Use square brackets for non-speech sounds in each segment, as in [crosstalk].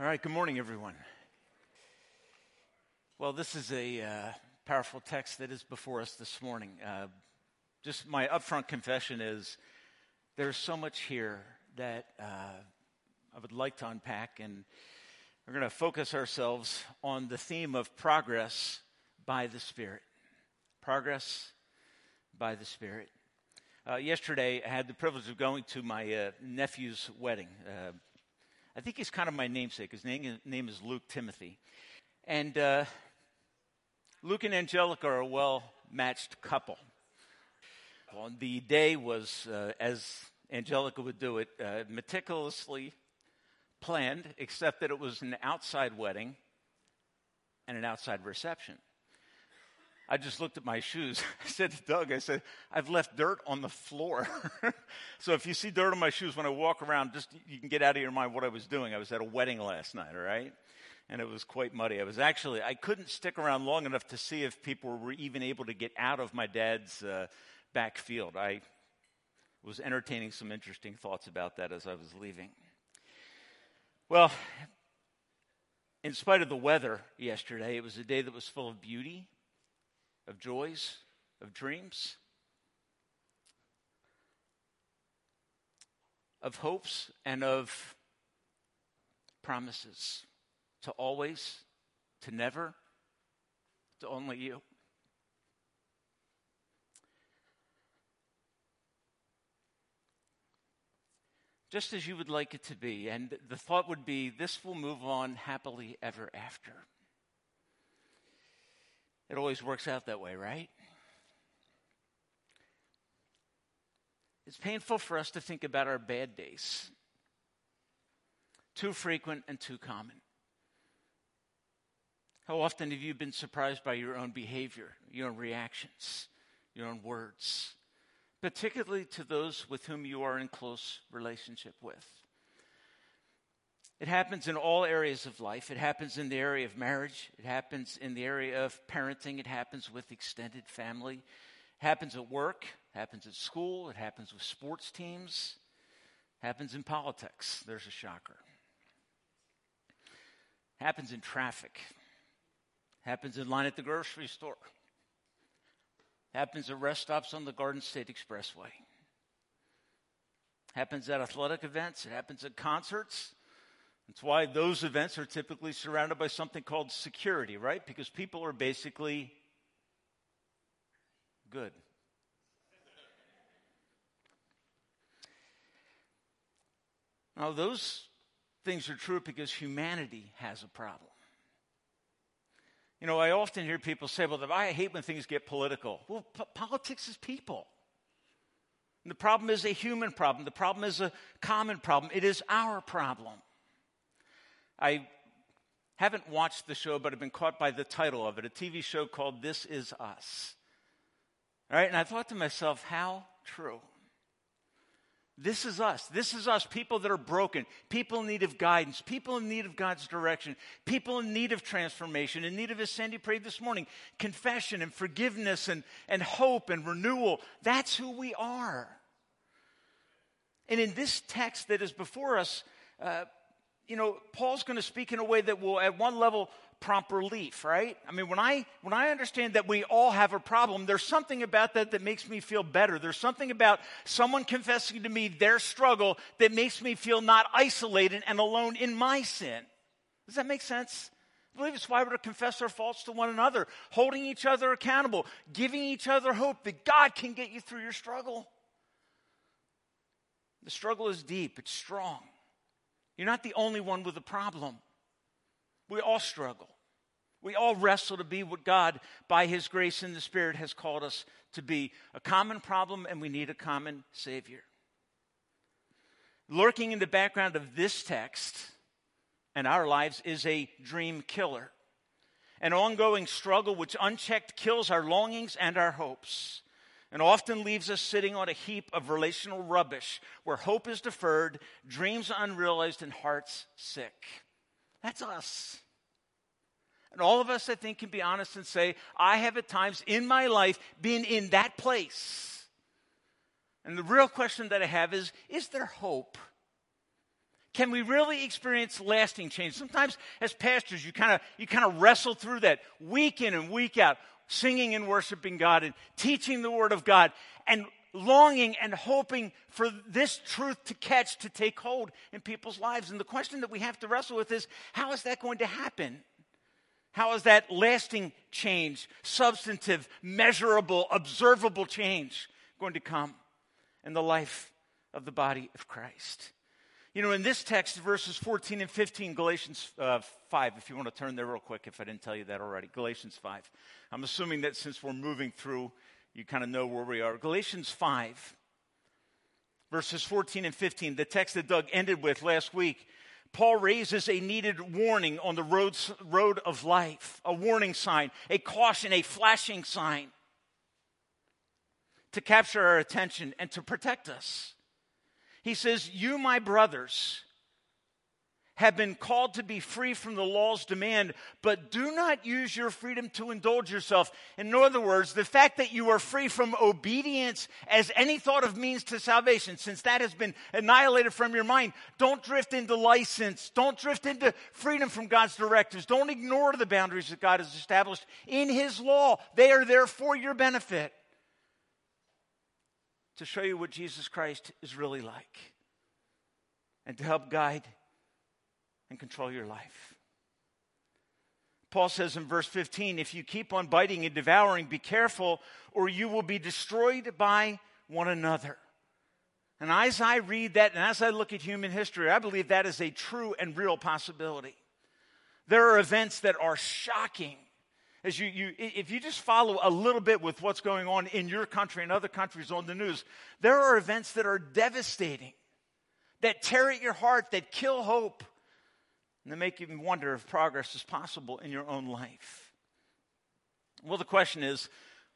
All right, good morning, everyone. Well, this is a uh, powerful text that is before us this morning. Uh, just my upfront confession is there's so much here that uh, I would like to unpack, and we're going to focus ourselves on the theme of progress by the Spirit. Progress by the Spirit. Uh, yesterday, I had the privilege of going to my uh, nephew's wedding. I think he's kind of my namesake. His name, name is Luke Timothy. And uh, Luke and Angelica are a well matched couple. The day was, uh, as Angelica would do it, uh, meticulously planned, except that it was an outside wedding and an outside reception. I just looked at my shoes. [laughs] I said to Doug, I said, I've left dirt on the floor. [laughs] so if you see dirt on my shoes when I walk around, just you can get out of your mind what I was doing. I was at a wedding last night, all right? And it was quite muddy. I was actually, I couldn't stick around long enough to see if people were even able to get out of my dad's uh, back field. I was entertaining some interesting thoughts about that as I was leaving. Well, in spite of the weather yesterday, it was a day that was full of beauty of joys, of dreams, of hopes, and of promises to always, to never, to only you. Just as you would like it to be. And the thought would be this will move on happily ever after. It always works out that way, right? It's painful for us to think about our bad days. Too frequent and too common. How often have you been surprised by your own behavior, your own reactions, your own words, particularly to those with whom you are in close relationship with? It happens in all areas of life. It happens in the area of marriage. It happens in the area of parenting. It happens with extended family. It happens at work. It happens at school. It happens with sports teams. It happens in politics. There's a shocker. It happens in traffic. It happens in line at the grocery store. It happens at rest stops on the Garden State Expressway. It happens at athletic events. It happens at concerts. That's why those events are typically surrounded by something called security, right? Because people are basically good. Now, those things are true because humanity has a problem. You know, I often hear people say, well, I hate when things get political. Well, politics is people. And the problem is a human problem. The problem is a common problem. It is our problem. I haven't watched the show, but I've been caught by the title of it a TV show called This Is Us. All right, and I thought to myself, how true. This is us. This is us, people that are broken, people in need of guidance, people in need of God's direction, people in need of transformation, in need of, as Sandy prayed this morning, confession and forgiveness and, and hope and renewal. That's who we are. And in this text that is before us, uh, you know, Paul's going to speak in a way that will, at one level, prompt relief, right? I mean, when I when I understand that we all have a problem, there's something about that that makes me feel better. There's something about someone confessing to me their struggle that makes me feel not isolated and alone in my sin. Does that make sense? I believe it's why we're to confess our faults to one another, holding each other accountable, giving each other hope that God can get you through your struggle. The struggle is deep, it's strong. You're not the only one with a problem. We all struggle. We all wrestle to be what God, by His grace in the Spirit, has called us to be a common problem, and we need a common Savior. Lurking in the background of this text and our lives is a dream killer, an ongoing struggle which unchecked kills our longings and our hopes and often leaves us sitting on a heap of relational rubbish where hope is deferred, dreams unrealized, and hearts sick. That's us. And all of us, I think, can be honest and say, I have at times in my life been in that place. And the real question that I have is is there hope? Can we really experience lasting change? Sometimes as pastors, you kind of you kind of wrestle through that week in and week out, singing and worshiping God and teaching the word of God and longing and hoping for this truth to catch, to take hold in people's lives. And the question that we have to wrestle with is how is that going to happen? How is that lasting change, substantive, measurable, observable change going to come in the life of the body of Christ? You know, in this text, verses 14 and 15, Galatians uh, 5, if you want to turn there real quick, if I didn't tell you that already, Galatians 5. I'm assuming that since we're moving through, you kind of know where we are. Galatians 5, verses 14 and 15, the text that Doug ended with last week. Paul raises a needed warning on the roads, road of life, a warning sign, a caution, a flashing sign to capture our attention and to protect us. He says, You, my brothers, have been called to be free from the law's demand, but do not use your freedom to indulge yourself. In other words, the fact that you are free from obedience as any thought of means to salvation, since that has been annihilated from your mind, don't drift into license. Don't drift into freedom from God's directives. Don't ignore the boundaries that God has established in His law. They are there for your benefit to show you what Jesus Christ is really like and to help guide and control your life. Paul says in verse 15 if you keep on biting and devouring, be careful, or you will be destroyed by one another. And as I read that and as I look at human history, I believe that is a true and real possibility. There are events that are shocking as you, you, if you just follow a little bit with what's going on in your country and other countries on the news, there are events that are devastating, that tear at your heart, that kill hope, and that make you wonder if progress is possible in your own life. Well, the question is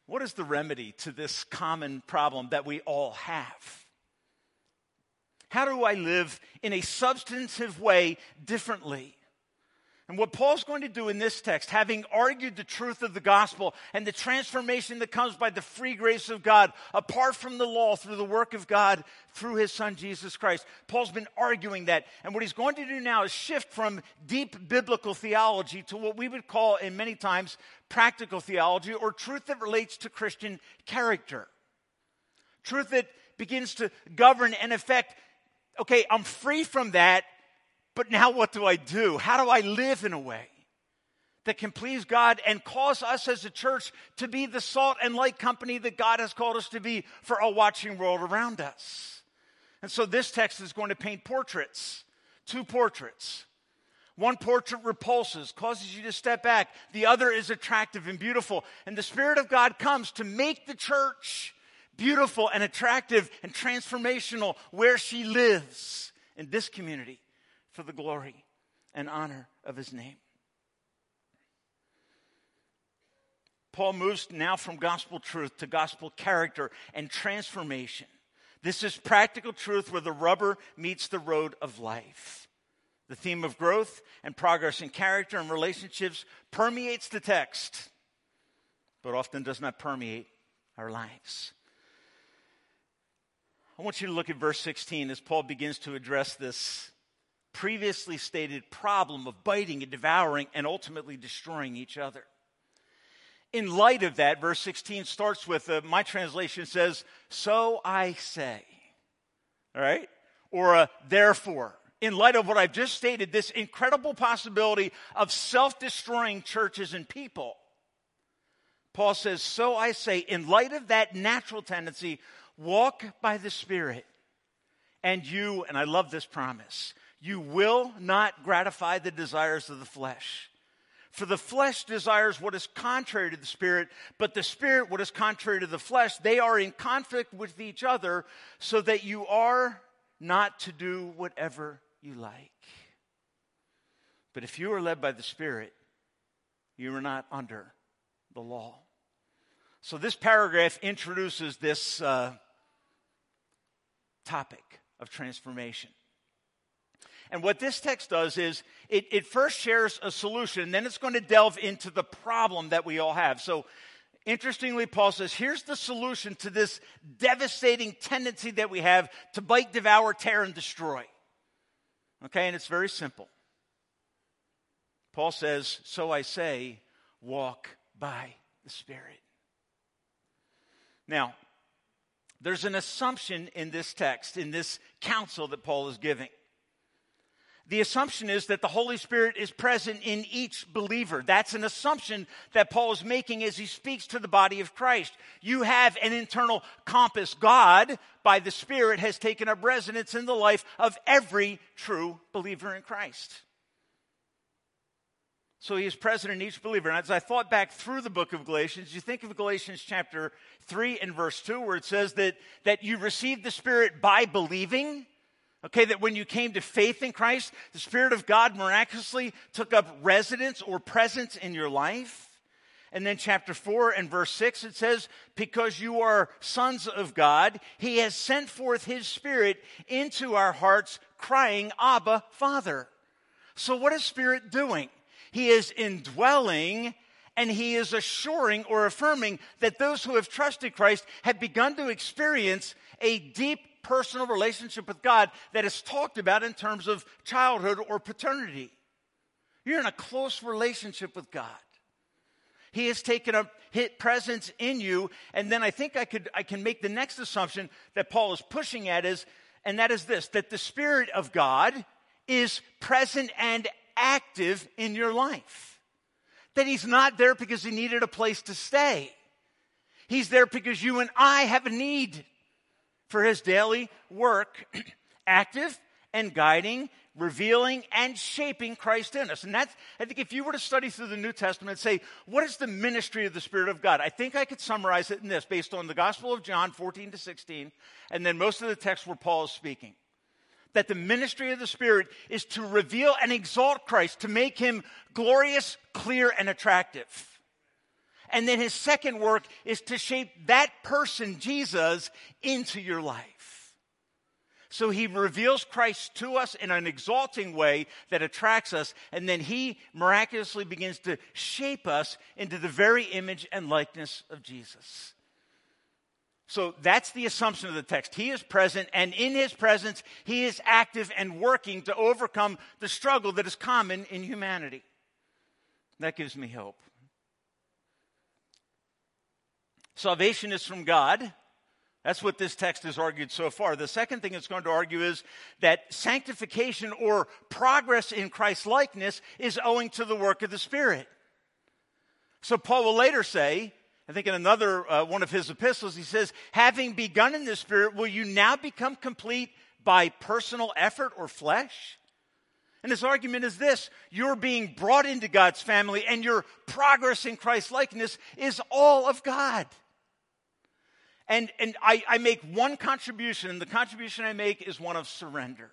what is the remedy to this common problem that we all have? How do I live in a substantive way differently? And what Paul's going to do in this text, having argued the truth of the gospel and the transformation that comes by the free grace of God, apart from the law, through the work of God, through his son Jesus Christ, Paul's been arguing that. And what he's going to do now is shift from deep biblical theology to what we would call, in many times, practical theology or truth that relates to Christian character. Truth that begins to govern and affect okay, I'm free from that but now what do I do? How do I live in a way that can please God and cause us as a church to be the salt and light company that God has called us to be for a watching world around us? And so this text is going to paint portraits, two portraits. One portrait repulses, causes you to step back. The other is attractive and beautiful. And the Spirit of God comes to make the church beautiful and attractive and transformational where she lives in this community for the glory and honor of his name. Paul moves now from gospel truth to gospel character and transformation. This is practical truth where the rubber meets the road of life. The theme of growth and progress in character and relationships permeates the text, but often does not permeate our lives. I want you to look at verse 16 as Paul begins to address this previously stated problem of biting and devouring and ultimately destroying each other. In light of that, verse 16 starts with uh, my translation says, So I say. All right? Or uh, therefore. In light of what I've just stated, this incredible possibility of self destroying churches and people, Paul says, So I say, in light of that natural tendency, walk by the Spirit, and you, and I love this promise, you will not gratify the desires of the flesh. For the flesh desires what is contrary to the spirit, but the spirit what is contrary to the flesh. They are in conflict with each other, so that you are not to do whatever you like. But if you are led by the spirit, you are not under the law. So this paragraph introduces this uh, topic of transformation. And what this text does is it, it first shares a solution, and then it's going to delve into the problem that we all have. So, interestingly, Paul says, here's the solution to this devastating tendency that we have to bite, devour, tear, and destroy. Okay, and it's very simple. Paul says, So I say, walk by the Spirit. Now, there's an assumption in this text, in this counsel that Paul is giving. The assumption is that the Holy Spirit is present in each believer. That's an assumption that Paul is making as he speaks to the body of Christ. You have an internal compass. God, by the Spirit, has taken up residence in the life of every true believer in Christ. So he is present in each believer. And as I thought back through the book of Galatians, you think of Galatians chapter 3 and verse 2, where it says that, that you received the Spirit by believing. Okay, that when you came to faith in Christ, the Spirit of God miraculously took up residence or presence in your life. And then chapter 4 and verse 6, it says, Because you are sons of God, He has sent forth His Spirit into our hearts, crying, Abba, Father. So what is Spirit doing? He is indwelling and he is assuring or affirming that those who have trusted Christ have begun to experience a deep personal relationship with God that is talked about in terms of childhood or paternity. You're in a close relationship with God. He has taken a presence in you, and then I think I could I can make the next assumption that Paul is pushing at is, and that is this: that the Spirit of God is present and active in your life. That He's not there because He needed a place to stay. He's there because you and I have a need for His daily work, [clears throat] active and guiding, revealing and shaping Christ in us. And that's, I think if you were to study through the New Testament and say, what is the ministry of the Spirit of God? I think I could summarize it in this based on the Gospel of John 14 to 16, and then most of the text where Paul is speaking that the ministry of the Spirit is to reveal and exalt Christ, to make him glorious, clear, and attractive. And then his second work is to shape that person, Jesus, into your life. So he reveals Christ to us in an exalting way that attracts us, and then he miraculously begins to shape us into the very image and likeness of Jesus. So that's the assumption of the text. He is present, and in his presence, he is active and working to overcome the struggle that is common in humanity. That gives me hope. Salvation is from God. That's what this text has argued so far. The second thing it's going to argue is that sanctification or progress in Christ's likeness is owing to the work of the Spirit. So Paul will later say, I think in another uh, one of his epistles, he says, having begun in the Spirit, will you now become complete by personal effort or flesh? And his argument is this you're being brought into God's family, and your progress in Christ's likeness is all of God. And, and I, I make one contribution, and the contribution I make is one of surrender.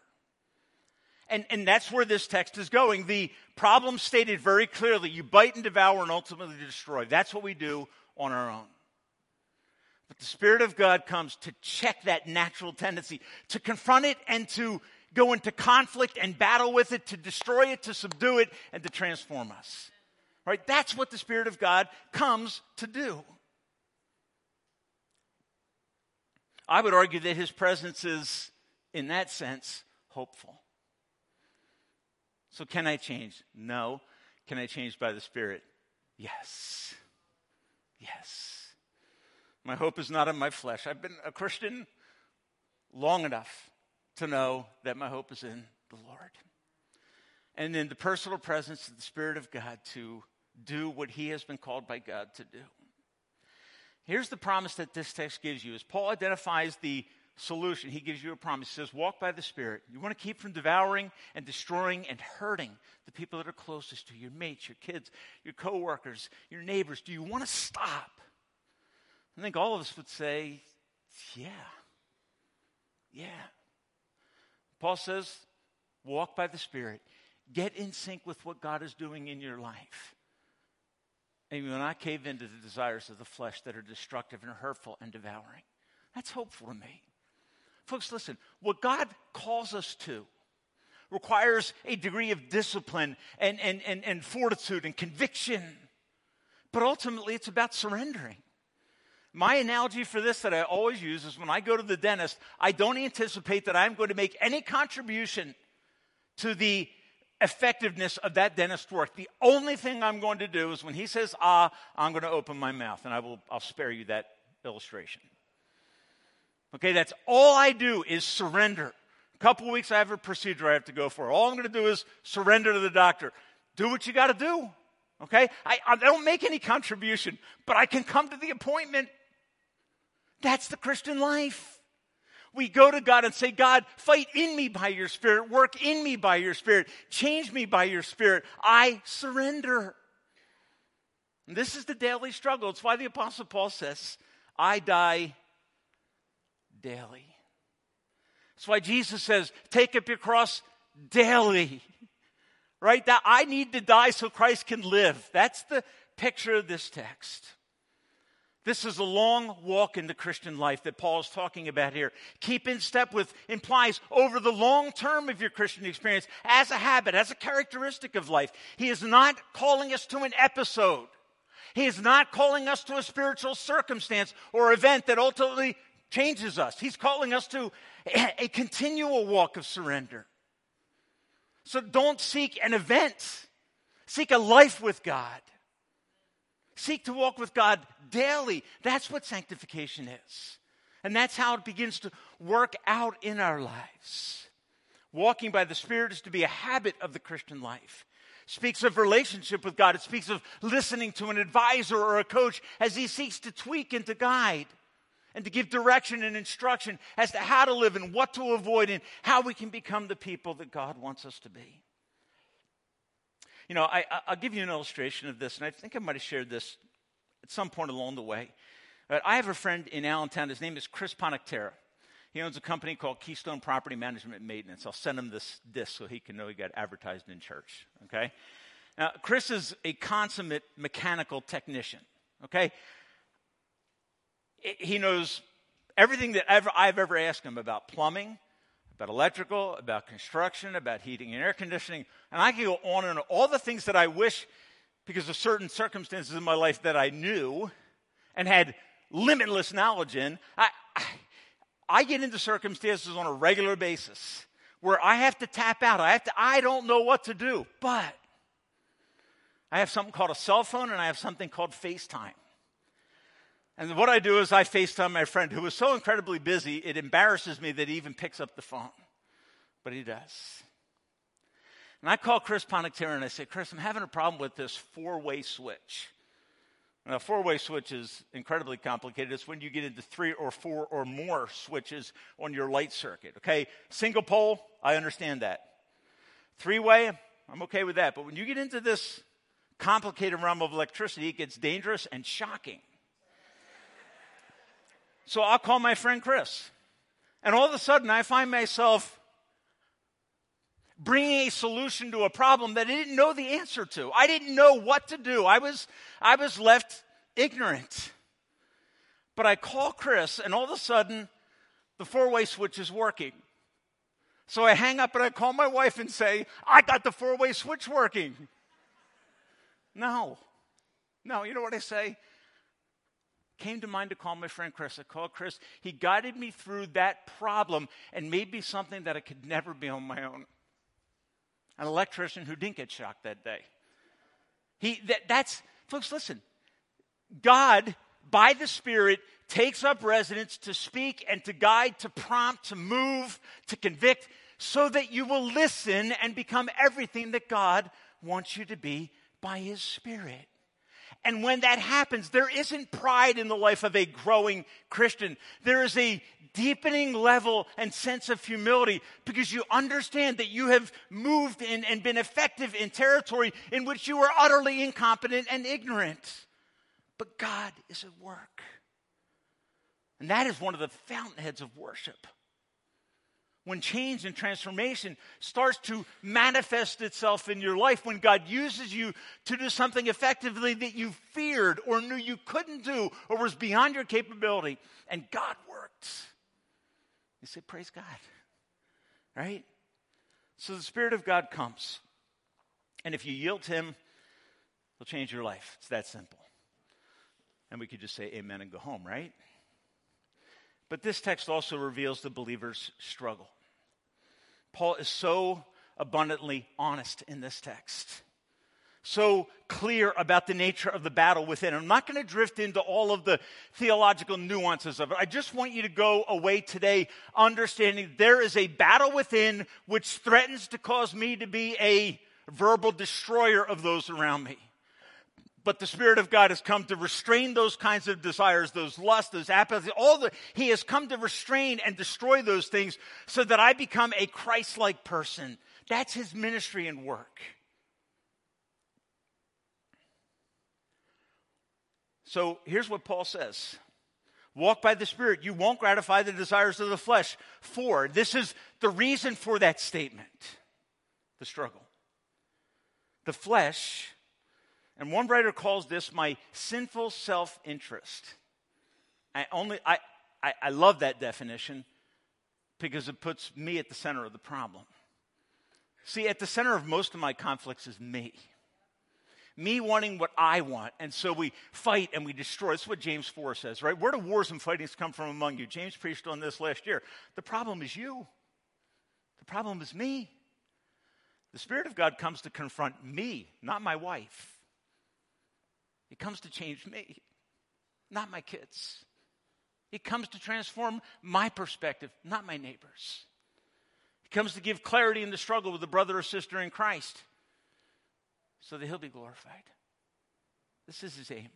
And, and that's where this text is going. The problem stated very clearly you bite and devour and ultimately destroy. That's what we do on our own. But the Spirit of God comes to check that natural tendency, to confront it and to go into conflict and battle with it, to destroy it, to subdue it, and to transform us. Right? That's what the Spirit of God comes to do. I would argue that his presence is, in that sense, hopeful. So, can I change? No. Can I change by the Spirit? Yes. Yes. My hope is not in my flesh. I've been a Christian long enough to know that my hope is in the Lord. And in the personal presence of the Spirit of God to do what He has been called by God to do. Here's the promise that this text gives you as Paul identifies the solution. He gives you a promise. He says, Walk by the Spirit. You want to keep from devouring and destroying and hurting the people that are closest to you your mates, your kids, your coworkers, your neighbors. Do you want to stop? I think all of us would say, Yeah. Yeah. Paul says, Walk by the Spirit. Get in sync with what God is doing in your life. And when I cave into the desires of the flesh that are destructive and hurtful and devouring. That's hopeful to me. Folks, listen, what God calls us to requires a degree of discipline and, and, and, and fortitude and conviction. But ultimately, it's about surrendering. My analogy for this that I always use is when I go to the dentist, I don't anticipate that I'm going to make any contribution to the effectiveness of that dentist work. The only thing I'm going to do is when he says ah, I'm going to open my mouth, and I will I'll spare you that illustration. Okay, that's all I do is surrender. A couple weeks I have a procedure I have to go for. All I'm going to do is surrender to the doctor. Do what you got to do. Okay? I, I don't make any contribution, but I can come to the appointment. That's the Christian life. We go to God and say, God, fight in me by your Spirit, work in me by your Spirit, change me by your Spirit. I surrender. And this is the daily struggle. It's why the Apostle Paul says, I die daily. That's why Jesus says, take up your cross daily. Right? That I need to die so Christ can live. That's the picture of this text. This is a long walk in the Christian life that Paul is talking about here. Keep in step with implies over the long term of your Christian experience as a habit, as a characteristic of life. He is not calling us to an episode. He is not calling us to a spiritual circumstance or event that ultimately changes us. He's calling us to a, continual walk of surrender. So don't seek an event, seek a life with God. Seek to walk with God daily. That's what sanctification is. And that's how it begins to work out in our lives. Walking by the Spirit is to be a habit of the Christian life. Speaks of relationship with God. It speaks of listening to an advisor or a coach as he seeks to tweak and to guide and to give direction and instruction as to how to live and what to avoid and how we can become the people that God wants us to be. You know, I, will give you an illustration of this, and I think I might have shared this at some point along the way. But I have a friend in Allentown. His name is Chris Ponactera. He owns a company called Keystone Property Management and Maintenance. I'll send him this disc so he can know he got advertised in church. Okay? Now, Chris is a consummate mechanical technician. Okay? He knows everything that ever, I've ever asked him about plumbing, about electrical, about construction, about heating and air conditioning. And I can go on and on. All the things that I wish, because of certain circumstances in my life that I knew and had limitless knowledge in, I, I, I get into circumstances on a regular basis where I have to tap out. I have to, I don't know what to do. But I have something called a cell phone and I have something called FaceTime. And what I do is I FaceTime my friend who is so incredibly busy, it embarrasses me that he even picks up the phone. But he does. And I call Chris Ponactera and I say, Chris, I'm having a problem with this four way switch. Now, a four way switch is incredibly complicated. It's when you get into three or four or more switches on your light circuit. Okay, single pole, I understand that. Three way, I'm okay with that. But when you get into this complicated realm of electricity, it gets dangerous and shocking. So I'll call my friend Chris. And all of a sudden, I find myself bringing a solution to a problem that I didn't know the answer to. I didn't know what to do. I was, I was left ignorant. But I call Chris, and all of a sudden, the four way switch is working. So I hang up and I call my wife and say, I got the four way switch working. No. No, you know what I say? Came to mind to call my friend Chris. I called Chris. He guided me through that problem and made me something that I could never be on my own. An electrician who didn't get shocked that day. He, that, that's, folks, listen. God, by the Spirit, takes up residence to speak and to guide, to prompt, to move, to convict, so that you will listen and become everything that God wants you to be by His Spirit. And when that happens, there isn't pride in the life of a growing Christian. There is a deepening level and sense of humility because you understand that you have moved in and been effective in territory in which you were utterly incompetent and ignorant. But God is at work. And that is one of the fountainheads of worship when change and transformation starts to manifest itself in your life, when God uses you to do something effectively that you feared or knew you couldn't do or was beyond your capability, and God worked. You say, Praise God. Right? So the Spirit of God comes. And if you yield to Him, He'll change your life. It's that simple. And we could just say amen and go home, right? But this text also reveals the believer's struggle. Paul is so abundantly honest in this text. So clear about the nature of the battle within. I'm not going to drift into all of the theological nuances of it. I just want you to go away today understanding there is a battle within which threatens to cause me to be a verbal destroyer of those around me. But the Spirit of God has come to restrain those kinds of desires, those lusts, those apathy, all the, He has come to restrain and destroy those things so that I become a Christ like person. That's His ministry and work. So here's what Paul says Walk by the Spirit. You won't gratify the desires of the flesh. For this is the reason for that statement the struggle. The flesh and one writer calls this my sinful self interest. I only I, I, I love that definition because it puts me at the center of the problem. See, at the center of most of my conflicts is me. Me wanting what I want. And so we fight and we destroy. That's what James 4 says, right? Where do wars and fightings come from among you? James preached on this last year. The problem is you. The problem is me. The Spirit of God comes to confront me, not my wife. He comes to change me, not my kids. He comes to transform my perspective, not my neighbors. He comes to give clarity in the struggle with a brother or sister in Christ so that he'll be glorified. This is his aim.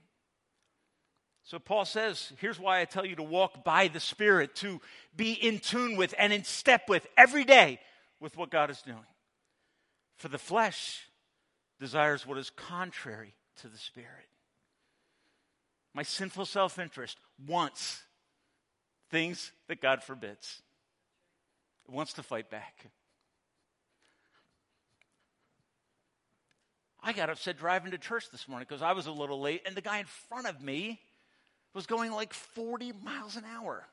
So Paul says, here's why I tell you to walk by the Spirit, to be in tune with and in step with every day with what God is doing. For the flesh desires what is contrary to the Spirit my sinful self interest wants things that God forbids. It wants to fight back. I got upset driving to church this morning because I was a little late, and the guy in front of me was going like 40 miles an hour.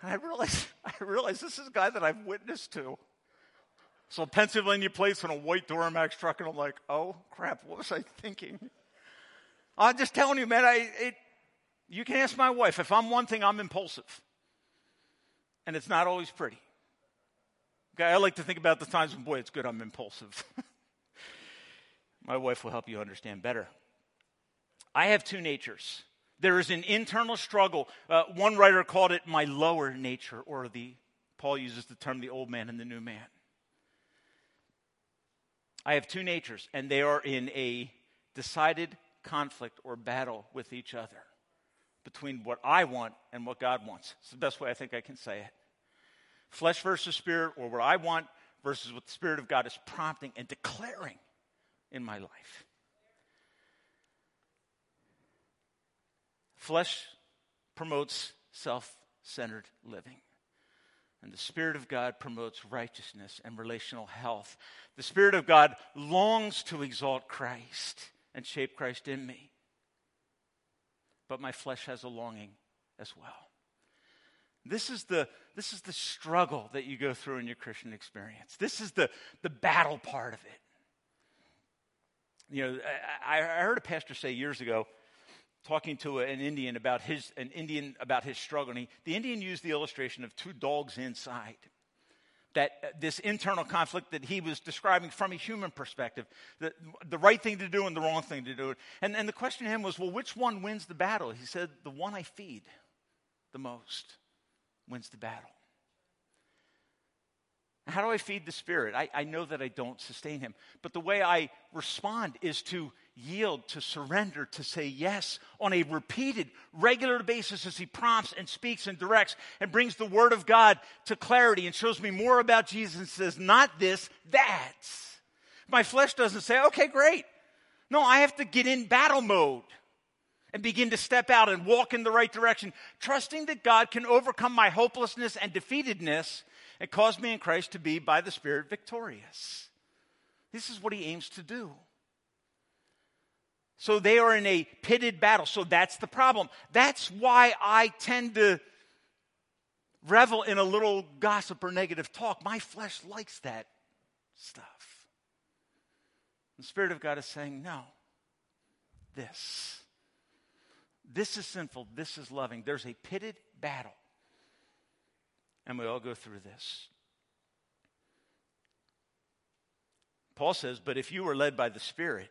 And I realized, [laughs] I realized this is a guy that I've witnessed to. So Pennsylvania plates on a white Duramax truck, and I'm like, oh crap, what was I thinking? I'm just telling you, man, I, it, you can ask my wife. If I'm one thing, I'm impulsive. And it's not always pretty. Okay, I like to think about the times when, boy, it's good I'm impulsive. [laughs] my wife will help you understand better. I have two natures. There is an internal struggle. Uh, one writer called it my lower nature, or the Paul uses the term the old man and the new man. I have two natures, and they are in a decided conflict or battle with each other between what I want and what God wants. It's the best way I think I can say it. Flesh versus spirit, or what I want versus what the Spirit of God is prompting and declaring in my life. Flesh promotes self centered living. And the Spirit of God promotes righteousness and relational health. The Spirit of God longs to exalt Christ and shape Christ in me. But my flesh has a longing as well. This is the, this is the struggle that you go through in your Christian experience. This is the, the battle part of it. You know, I, I heard a pastor say years ago, talking to an Indian about his, an Indian about his struggle, and he, the Indian used the illustration of two dogs inside that uh, this internal conflict that he was describing from a human perspective, the, the right thing to do and the wrong thing to do. And, and the question to him was, well, which one wins the battle? He said, the one I feed the most wins the battle. How do I feed the Spirit? I, I know that I don't sustain him. But the way I respond is to yield, to surrender, to say yes on a repeated, regular basis as He prompts and speaks and directs and brings the Word of God to clarity and shows me more about Jesus and says, not this, that. My flesh doesn't say, okay, great. No, I have to get in battle mode and begin to step out and walk in the right direction, trusting that God can overcome my hopelessness and defeatedness and cause me in Christ to be, by the Spirit, victorious. This is what He aims to do. So they are in a pitted battle. So that's the problem. That's why I tend to revel in a little gossip or negative talk. My flesh likes that stuff. The Spirit of God is saying, no, this. This is sinful. This is loving. There's a pitted battle. And we all go through this. Paul says, But if you were led by the Spirit,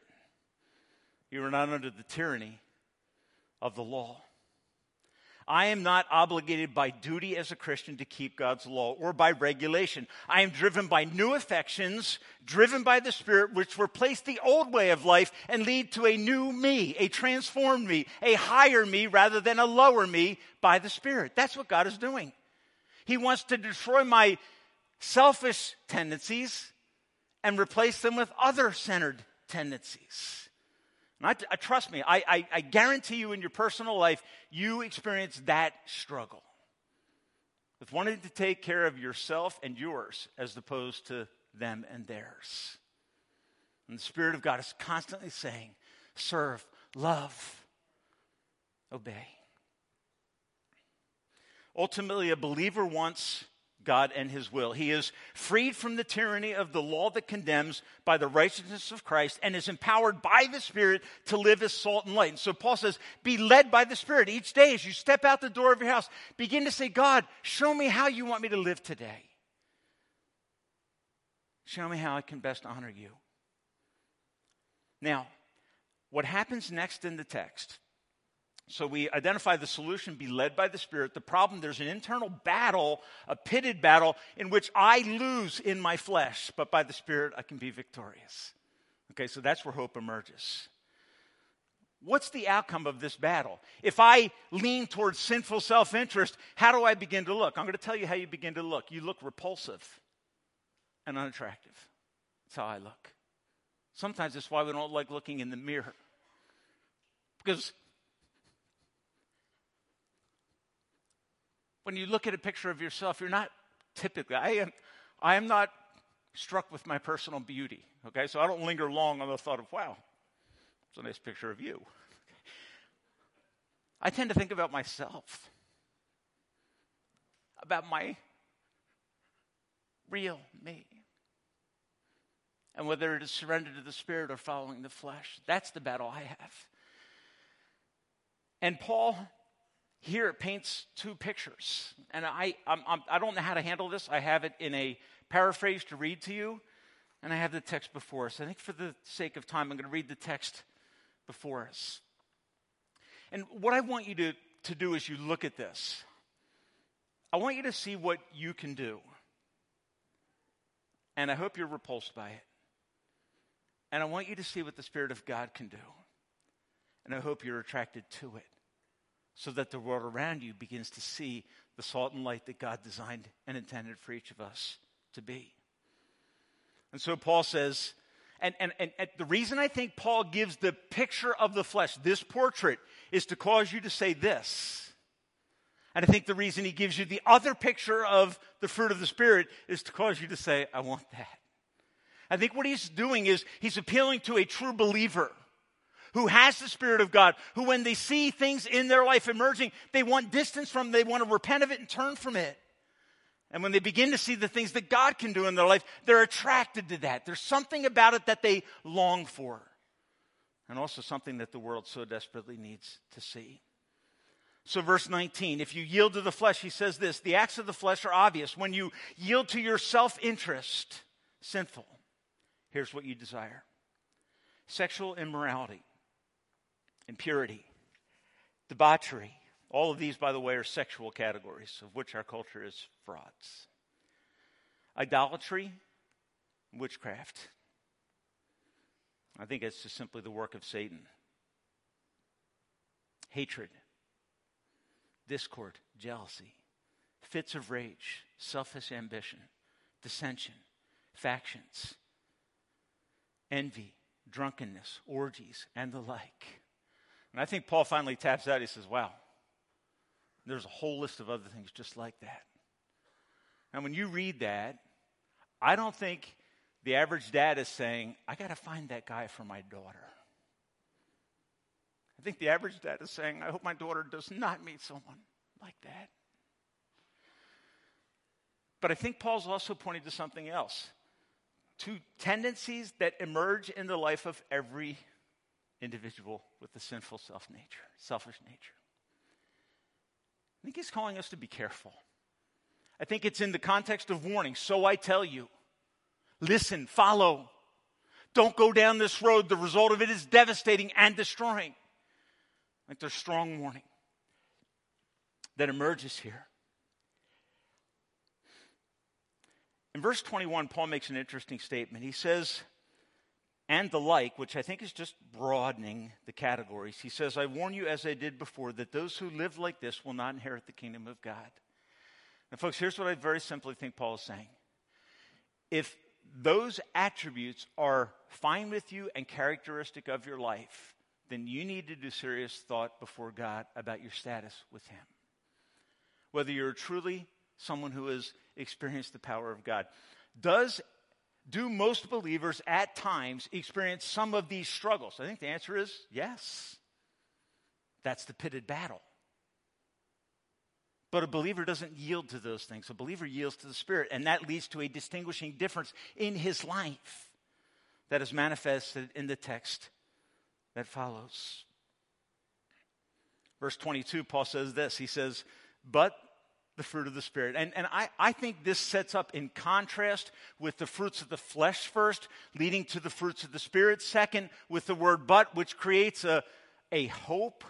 you are not under the tyranny of the law. I am not obligated by duty as a Christian to keep God's law or by regulation. I am driven by new affections, driven by the Spirit, which replace the old way of life and lead to a new me, a transformed me, a higher me rather than a lower me by the Spirit. That's what God is doing. He wants to destroy my selfish tendencies and replace them with other centered tendencies. I, I, trust me, I, I, I guarantee you in your personal life, you experience that struggle with wanting to take care of yourself and yours as opposed to them and theirs. And the Spirit of God is constantly saying, serve, love, obey. Ultimately, a believer wants God and his will. He is freed from the tyranny of the law that condemns by the righteousness of Christ and is empowered by the Spirit to live as salt and light. And so Paul says, be led by the Spirit each day as you step out the door of your house. Begin to say, God, show me how you want me to live today. Show me how I can best honor you. Now, what happens next in the text so we identify the solution, be led by the Spirit. The problem, there's an internal battle, a pitted battle, in which I lose in my flesh, but by the Spirit I can be victorious. Okay, so that's where hope emerges. What's the outcome of this battle? If I lean towards sinful self interest, how do I begin to look? I'm going to tell you how you begin to look. You look repulsive and unattractive. That's how I look. Sometimes that's why we don't like looking in the mirror. Because when you look at a picture of yourself, you're not typically, I am, I am not struck with my personal beauty. Okay, so I don't linger long on the thought of, wow, it's a nice picture of you. I tend to think about myself, about my real me. And whether it is surrender to the Spirit or following the flesh, that's the battle I have. And Paul here it paints two pictures. And I, I'm, I'm, I do not know how to handle this. I have it in a paraphrase to read to you, and I have the text before us. I think for the sake of time, I'm going to read the text before us. And what I want you to, to do as you look at this, I want you to see what you can do. And I hope you're repulsed by it. And I want you to see what the Spirit of God can do. And I hope you're attracted to it so that the world around you begins to see the salt and light that God designed and intended for each of us to be. And so Paul says, and, and, and, and, the reason I think Paul gives the picture of the flesh, this portrait, is to cause you to say this. And I think the reason he gives you the other picture of the fruit of the Spirit is to cause you to say, I want that. I think what he's doing is he's appealing to a true believer who has the Spirit of God, who when they see things in their life emerging, they want distance from, they want to repent of it and turn from it. And when they begin to see the things that God can do in their life, they're attracted to that. There's something about it that they long for. And also something that the world so desperately needs to see. So, verse 19, if you yield to the flesh, he says this the acts of the flesh are obvious. When you yield to your self interest, sinful, here's what you desire sexual immorality impurity, debauchery. All of these, by the way, are sexual categories of which our culture is frauds. Idolatry, witchcraft. I think it's just simply the work of Satan. Hatred, discord, jealousy, fits of rage, selfish ambition, dissension, factions, envy, drunkenness, orgies, and the like. And I think Paul finally taps out. He says, Wow, there's a whole list of other things just like that. And when you read that, I don't think the average dad is saying, I got to find that guy for my daughter. I think the average dad is saying, I hope my daughter does not meet someone like that. But I think Paul's also pointing to something else to tendencies that emerge in the life of every individual with the sinful self nature, selfish nature. I think he's calling us to be careful. I think it's in the context of warning. So I tell you, listen, follow. Don't go down this road. The result of it is devastating and destroying. Like there's strong warning that emerges here. In verse 21, Paul makes an interesting statement. He says, and the like, which I think is just broadening the categories. He says, I warn you, as I did before, that those who live like this will not inherit the kingdom of God. Now, folks, here's what I very simply think Paul is saying. If those attributes are fine with you and characteristic of your life, then you need to do serious thought before God about your status with Him. Whether you're truly someone who has experienced the power of God. Does do most believers at times experience some of these struggles? I think the answer is yes. That's the pitted battle. But a believer doesn't yield to those things. A believer yields to the Spirit, and that leads to a distinguishing difference in his life that is manifested in the text that follows. Verse 22, Paul says this He says, But the fruit of the Spirit. And, and I, I think this sets up in contrast with the fruits of the flesh first, leading to the fruits of the Spirit. Second, with the word but, which creates a, a hope,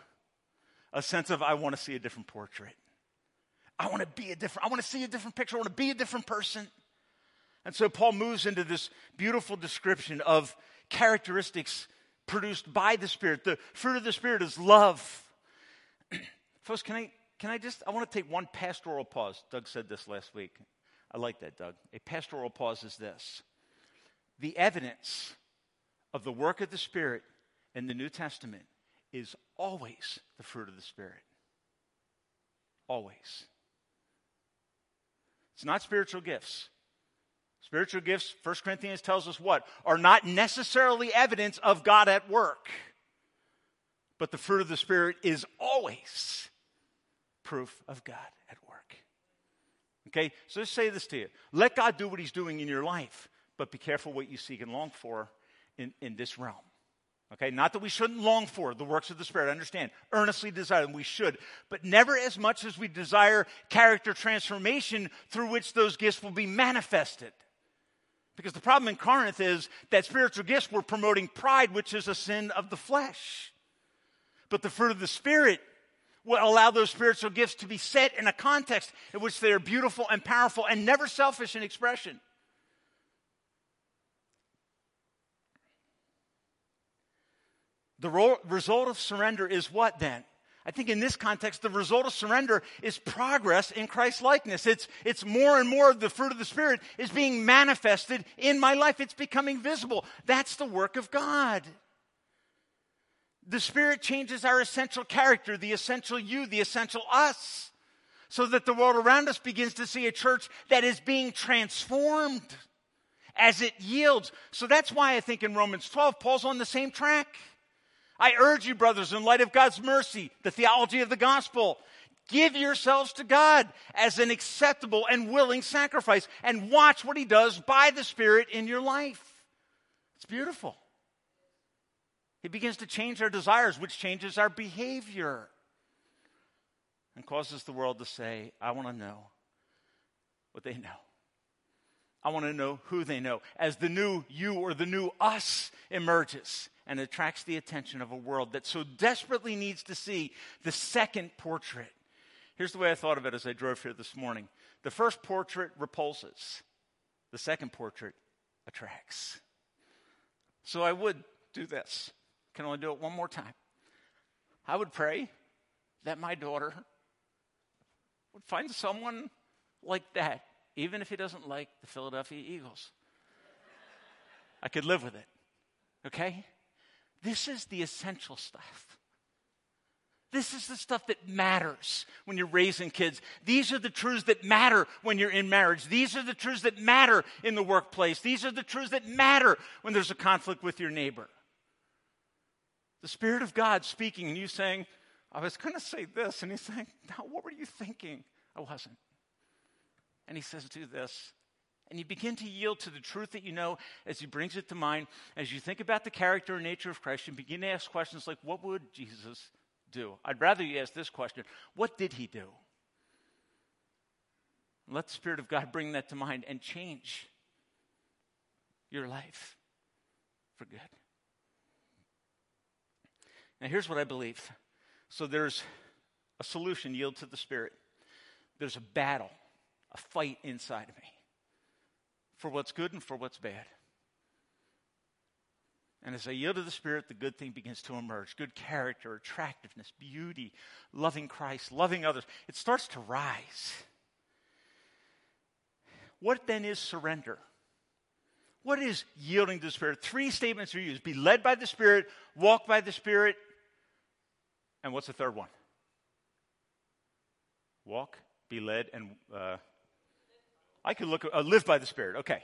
a sense of, I want to see a different portrait. I want to be a different, I want to see a different picture. I want to be a different person. And so Paul moves into this beautiful description of characteristics produced by the Spirit. The fruit of the Spirit is love. [clears throat] Folks, can I, can I just, I want to take one pastoral pause. Doug said this last week. I like that, Doug. A pastoral pause is this the evidence of the work of the Spirit in the New Testament is always the fruit of the Spirit. Always. It's not spiritual gifts. Spiritual gifts, 1 Corinthians tells us what? Are not necessarily evidence of God at work. But the fruit of the Spirit is always proof of God at work. Okay, so let's say this to you. Let God do what He's doing in your life, but be careful what you seek and long for in, in this realm. Okay, not that we shouldn't long for the works of the Spirit. I understand. Earnestly desire them, we should. But never as much as we desire character transformation through which those gifts will be manifested. Because the problem in Corinth is that spiritual gifts were promoting pride, which is a sin of the flesh. But the fruit of the Spirit will allow those spiritual gifts to be set in a context in which they are beautiful and powerful and never selfish in expression. The ro- result of surrender is what then? I think in this context, the result of surrender is progress in Christ's likeness. It's, it's more and more of the fruit of the Spirit is being manifested in my life. It's becoming visible. That's the work of God. The Spirit changes our essential character, the essential you, the essential us, so that the world around us begins to see a church that is being transformed as it yields. So that's why I think in Romans 12, Paul's on the same track. I urge you, brothers, in light of God's mercy, the theology of the gospel, give yourselves to God as an acceptable and willing sacrifice and watch what He does by the Spirit in your life. It's beautiful. He begins to change our desires, which changes our behavior and causes the world to say, I want to know what they know. I want to know who they know. As the new you or the new us emerges and attracts the attention of a world that so desperately needs to see the second portrait. Here's the way I thought of it as I drove here this morning the first portrait repulses, the second portrait attracts. So I would do this. Can only do it one more time. I would pray that my daughter would find someone like that even if he doesn't like the Philadelphia Eagles. I could live with it. Okay? This is the essential stuff. This is the stuff that matters when you're raising kids. These are the truths that matter when you're in marriage. These are the truths that matter in the workplace. These are the truths that matter when there's a conflict with your neighbor. The Spirit of God speaking and you saying, I was going to say this. And he's saying, Now, what were you thinking? I wasn't. And he says, Do this. And you begin to yield to the truth that you know as he brings it to mind. As you think about the character and nature of Christ, you begin to ask questions like, What would Jesus do? I'd rather you ask this question What did he do? Let the Spirit of God bring that to mind and change your life for good. Now, here's what I believe. So there's a solution yield to the Spirit, there's a battle, a fight inside of me for what's good and for what's bad. And as I yield to the Spirit, the good thing begins to emerge good character, attractiveness, beauty, loving Christ, loving others. It starts to rise. What then is surrender? What is yielding to the Spirit? Three statements are used be led by the Spirit, walk by the Spirit, and what's the third one? Walk, be led, and uh, I could look, uh, live by the Spirit. Okay.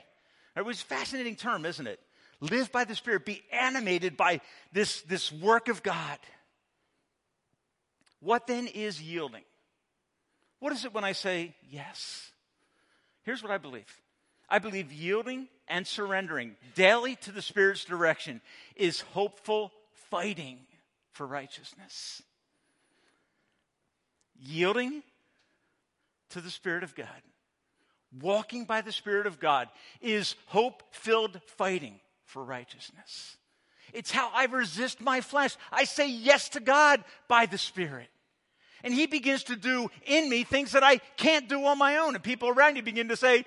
It was a fascinating term, isn't it? Live by the Spirit, be animated by this, this work of God. What then is yielding? What is it when I say yes? Here's what I believe I believe yielding and surrendering daily to the Spirit's direction is hopeful fighting for righteousness. Yielding to the Spirit of God, walking by the Spirit of God, is hope filled fighting for righteousness. It's how I resist my flesh. I say yes to God by the Spirit. And He begins to do in me things that I can't do on my own. And people around you begin to say,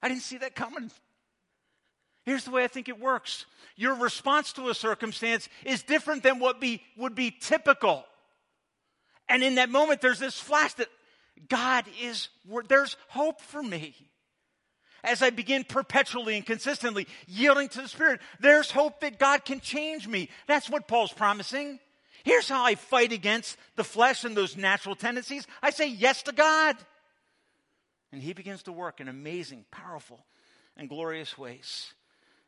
I didn't see that coming. Here's the way I think it works your response to a circumstance is different than what be, would be typical. And in that moment, there's this flash that God is, there's hope for me. As I begin perpetually and consistently yielding to the Spirit, there's hope that God can change me. That's what Paul's promising. Here's how I fight against the flesh and those natural tendencies I say yes to God. And He begins to work in amazing, powerful, and glorious ways.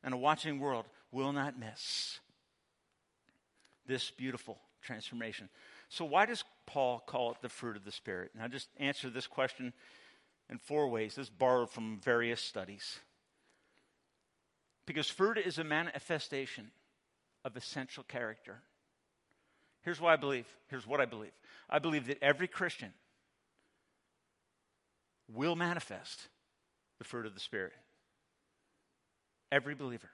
And a watching world will not miss this beautiful transformation. So, why does Paul call it the fruit of the Spirit? And I'll just answer this question in four ways. This is borrowed from various studies. Because fruit is a manifestation of essential character. Here's why I believe. Here's what I believe. I believe that every Christian will manifest the fruit of the Spirit. Every believer.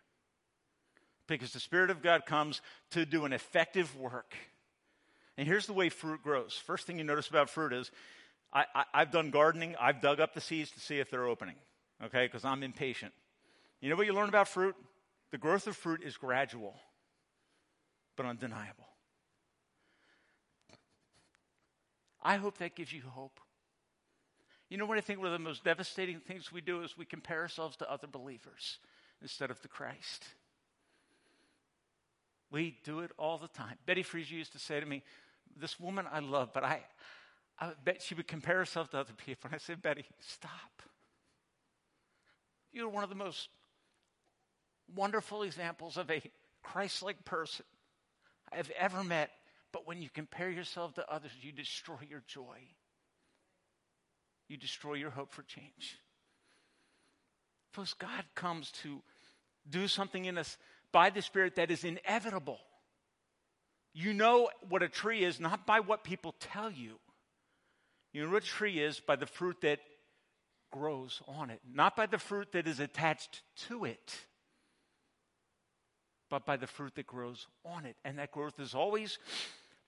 Because the Spirit of God comes to do an effective work. And here's the way fruit grows. First thing you notice about fruit is I, have done gardening, I've dug up the seeds to see if they're opening, okay, because I'm impatient. You know what you learn about fruit? The growth of fruit is gradual, but undeniable. I hope that gives you hope. You know what I think one of the most devastating things we do is we compare ourselves to other believers instead of the Christ. We do it all the time. Betty Frieser used to say to me, This woman I love, but I, I bet she would compare herself to other people. And I said, Betty, stop. You're one of the most wonderful examples of a Christ like person I have ever met. But when you compare yourself to others, you destroy your joy you destroy your hope for change. Folks, God comes to do something in us by the Spirit that is inevitable. You know what a tree is not by what people tell you. You know what a tree is by the fruit that grows on it, not by the fruit that is attached to it, but by the fruit that grows on it. And that growth is always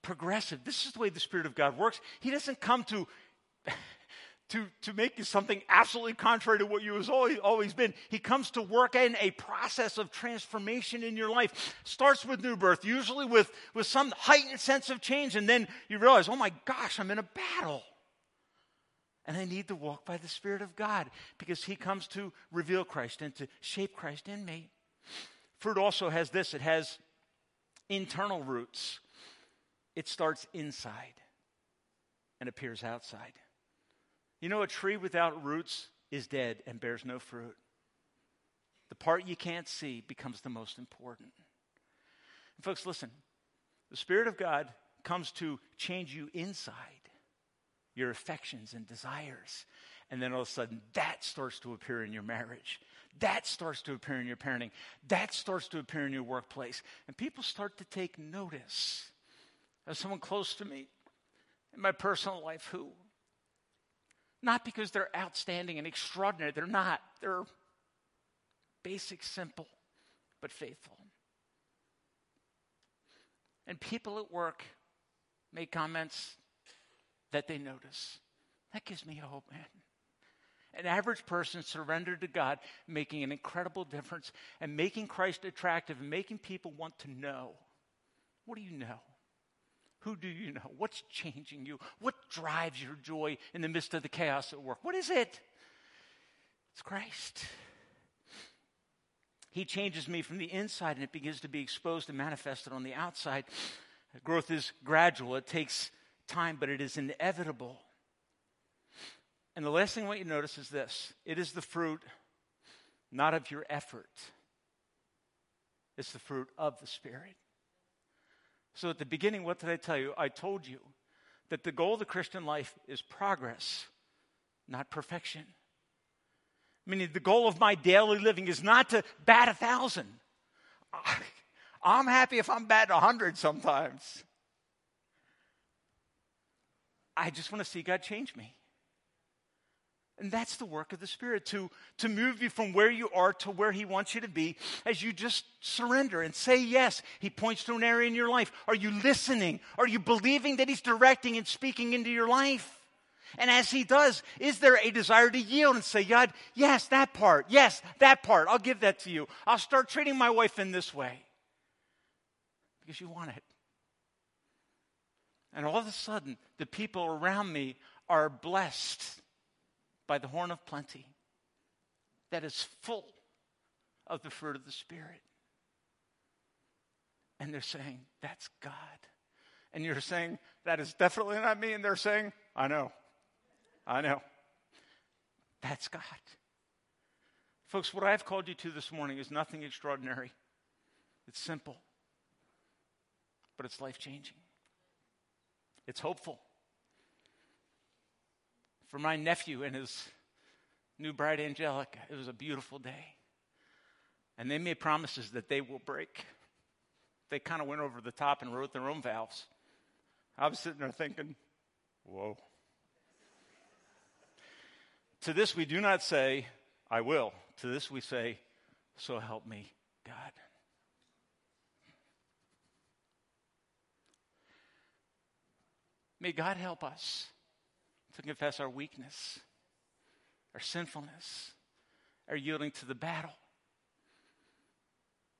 progressive. This is the way the Spirit of God works. He doesn't come to to, to make you something absolutely contrary to what you have always, always been. He comes to work in a process of transformation in your life. Starts with new birth, usually with, with some heightened sense of change, and then you realize, oh my gosh, I'm in a battle. And I need to walk by the Spirit of God because He comes to reveal Christ and to shape Christ in me. Fruit also has this it has internal roots, it starts inside and appears outside. You know, a tree without roots is dead and bears no fruit. The part you can't see becomes the most important. And folks, listen the Spirit of God comes to change you inside, your affections and desires. And then all of a sudden, that starts to appear in your marriage. That starts to appear in your parenting. That starts to appear in your workplace. And people start to take notice. As someone close to me in my personal life who not because they're outstanding and extraordinary. They're not. They're basic, simple. but faithful. And people at work make comments that they notice. That gives me hope, man. An average person surrendered to God, making an incredible difference and making Christ attractive and making people want to know. What do you know? Who do you know? What's changing you? What drives your joy in the midst of the chaos at work? What is it? It's Christ. He changes me from the inside and it begins to be exposed and manifested on the outside. Growth is gradual, it takes time, but it is inevitable. And the last thing I want you to notice is this it is the fruit not of your effort, it's the fruit of the Spirit. So at the beginning, what did I tell you? I told you that the goal of the Christian life is progress, not perfection. Meaning, the goal of my daily living is not to bat a thousand. [laughs] I'm happy if I'm batting a hundred sometimes. I just want to see God change me. And that's the work of the Spirit to, to move you from where you are to where He wants you to be as you just surrender and say yes. He points to an area in your life. Are you listening? Are you believing that He's directing and speaking into your life? And as He does, is there a desire to yield and say, God, yes, that part, yes, that part, I'll give that to you. I'll start treating my wife in this way because you want it. And all of a sudden, the people around me are blessed by the horn of plenty that is full of the fruit of the Spirit. And they're saying, That's God. And you're saying, That is definitely not me. And they're saying, I know. I know. That's God. Folks, what I've called you to this morning is nothing extraordinary. It's simple, but it's life changing. It's hopeful for my nephew and his new bride, Angelica. It was a beautiful day. And they made promises that they will break. They kind of went over the top and wrote their own vows. I was sitting there thinking, whoa. to this, we do not say, I will. To this, we say, so help me, God. May God help us to confess our weakness, our sinfulness, our yielding to the battle.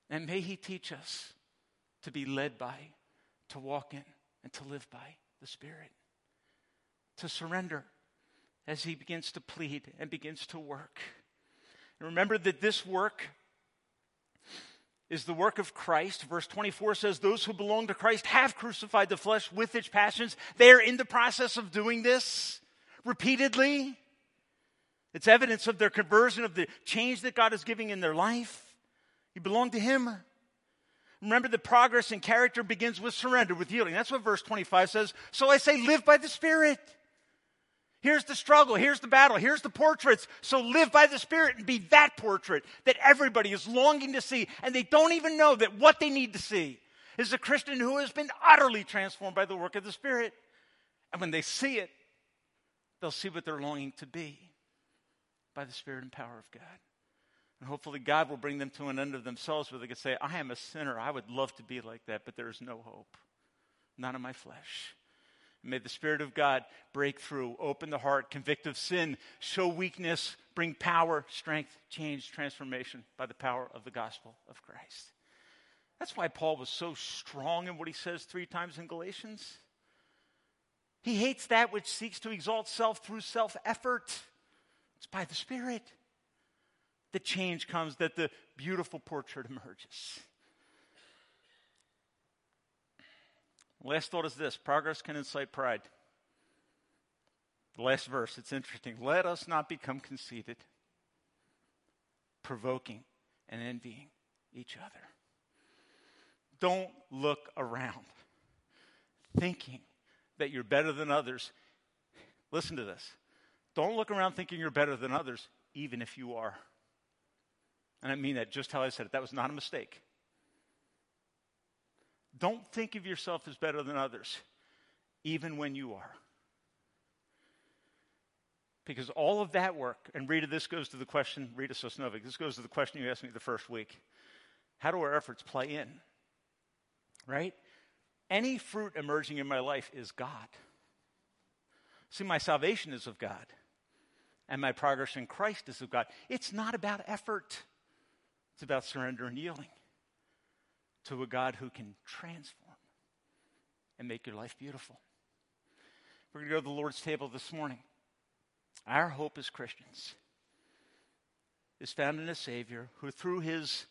And may He teach us to be led by, to walk in, and to live by the Spirit, to surrender as He begins to plead and begins to work. And remember that this work is the work of Christ. Verse 24 says, Those who belong to Christ have crucified the flesh with its passions. They are in the process of doing this repeatedly. It's evidence of their conversion, of the change that God is giving in their life. You belong to Him. Remember, the progress in character begins with surrender, with yielding. That's what verse 25 says. So I say, live by the Spirit. Here's the struggle. Here's the battle. Here's the portraits. So live by the Spirit and be that portrait that everybody is longing to see. And they don't even know that what they need to see is a Christian who has been utterly transformed by the work of the Spirit. And when they see it, they'll see what they're longing to be by the Spirit and power of God. And hopefully, God will bring them to an end of themselves where they can say, I am a sinner. I would love to be like that, but there is no hope. Not in my flesh. May the Spirit of God break through, open the heart, convict of sin, show weakness, bring power, strength, change, transformation by the power of the gospel of Christ. That's why Paul was so strong in what he says three times in Galatians. He hates that which seeks to exalt self through self effort. It's by the Spirit that change comes, that the beautiful portrait emerges. Last thought is this progress can incite pride. Last verse, it's interesting. Let us not become conceited, provoking and envying each other. Don't look around thinking that you're better than others. Listen to this. Don't look around thinking you're better than others, even if you are. And I mean that just how I said it. That was not a mistake. Don't think of yourself as better than others, even when you are. Because all of that work, and Rita, this goes to the question, Rita Sosnovic, this goes to the question you asked me the first week. How do our efforts play in? Right? Any fruit emerging in my life is God. See, my salvation is of God, and my progress in Christ is of God. It's not about effort, it's about surrender and yielding to a God who can transform and make your life beautiful. We're going to go to the Lord's table this morning. Our hope as Christians is found in a Savior who, through his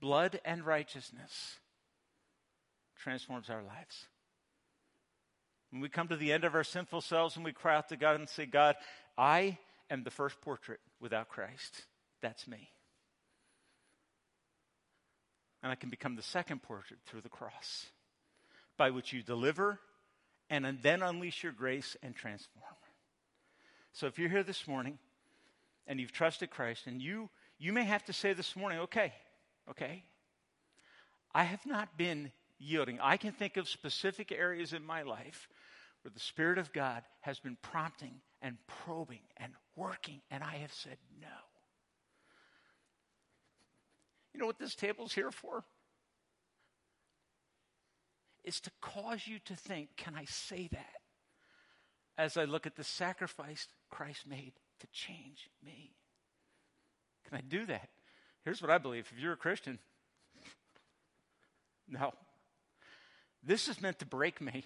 blood and righteousness, transforms our lives. When we come to the end of our sinful selves and we cry out to God and say, God, I am the first portrait without Christ. That's me. And I can become the second portrait through the cross, by which you deliver and then unleash your grace and transform. So if you're here this morning and you've trusted Christ, and you, you may have to say this morning, okay, okay, I have not been yielding. I can think of specific areas in my life where the Spirit of God has been prompting and probing and working, and I have said no. You know what this table's here for? Is to cause you to think, can I say that? As I look at the sacrifice Christ made to change me. Can I do that? Here's what I believe. If you're a Christian, [laughs] no. This is meant to break me.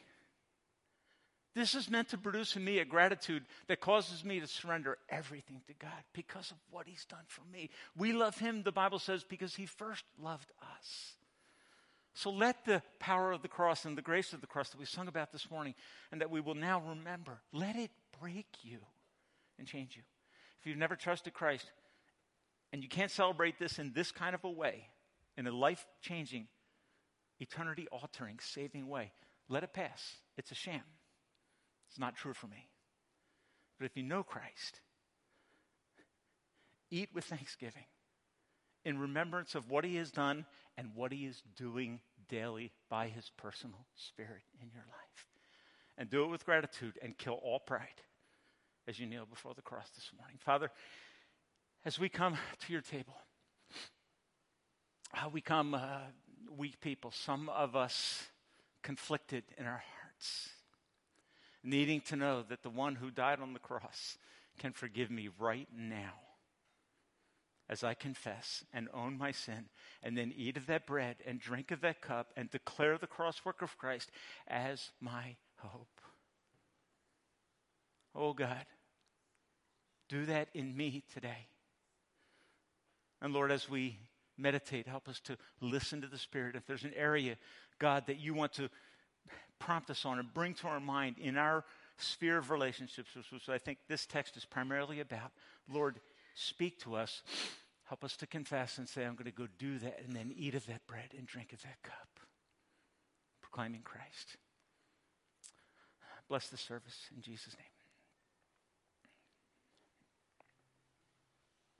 This is meant to produce in me a gratitude that causes me to surrender everything to God because of what He's done for me. We love Him, the Bible says, because He first loved us. So let the power of the cross and the grace of the cross that we sung about this morning and that we will now remember, let it break you and change you. If you've never trusted Christ and you can't celebrate this in this kind of a way, in a life changing, eternity altering, saving way, let it pass. It's a sham. It's not true for me. But if you know Christ, eat with thanksgiving in remembrance of what he has done and what he is doing daily by his personal spirit in your life. And do it with gratitude and kill all pride as you kneel before the cross this morning. Father, as we come to your table, we come uh, weak people, some of us conflicted in our hearts, needing to know that the one who died on the cross can forgive me right now as I confess and own my sin, and then eat of that bread and drink of that cup and declare the cross work of Christ as my hope. Oh God, do that in me today. And Lord, as we meditate, help us to listen to the Spirit. If there's an area, God, that you want to prompt us on and bring to our mind in our sphere of relationships, which I think this text is primarily about, Lord, speak to us. Help us to confess and say, I'm going to go do that, and then eat of that bread and drink of that cup, proclaiming Christ. Bless the service in Jesus' name.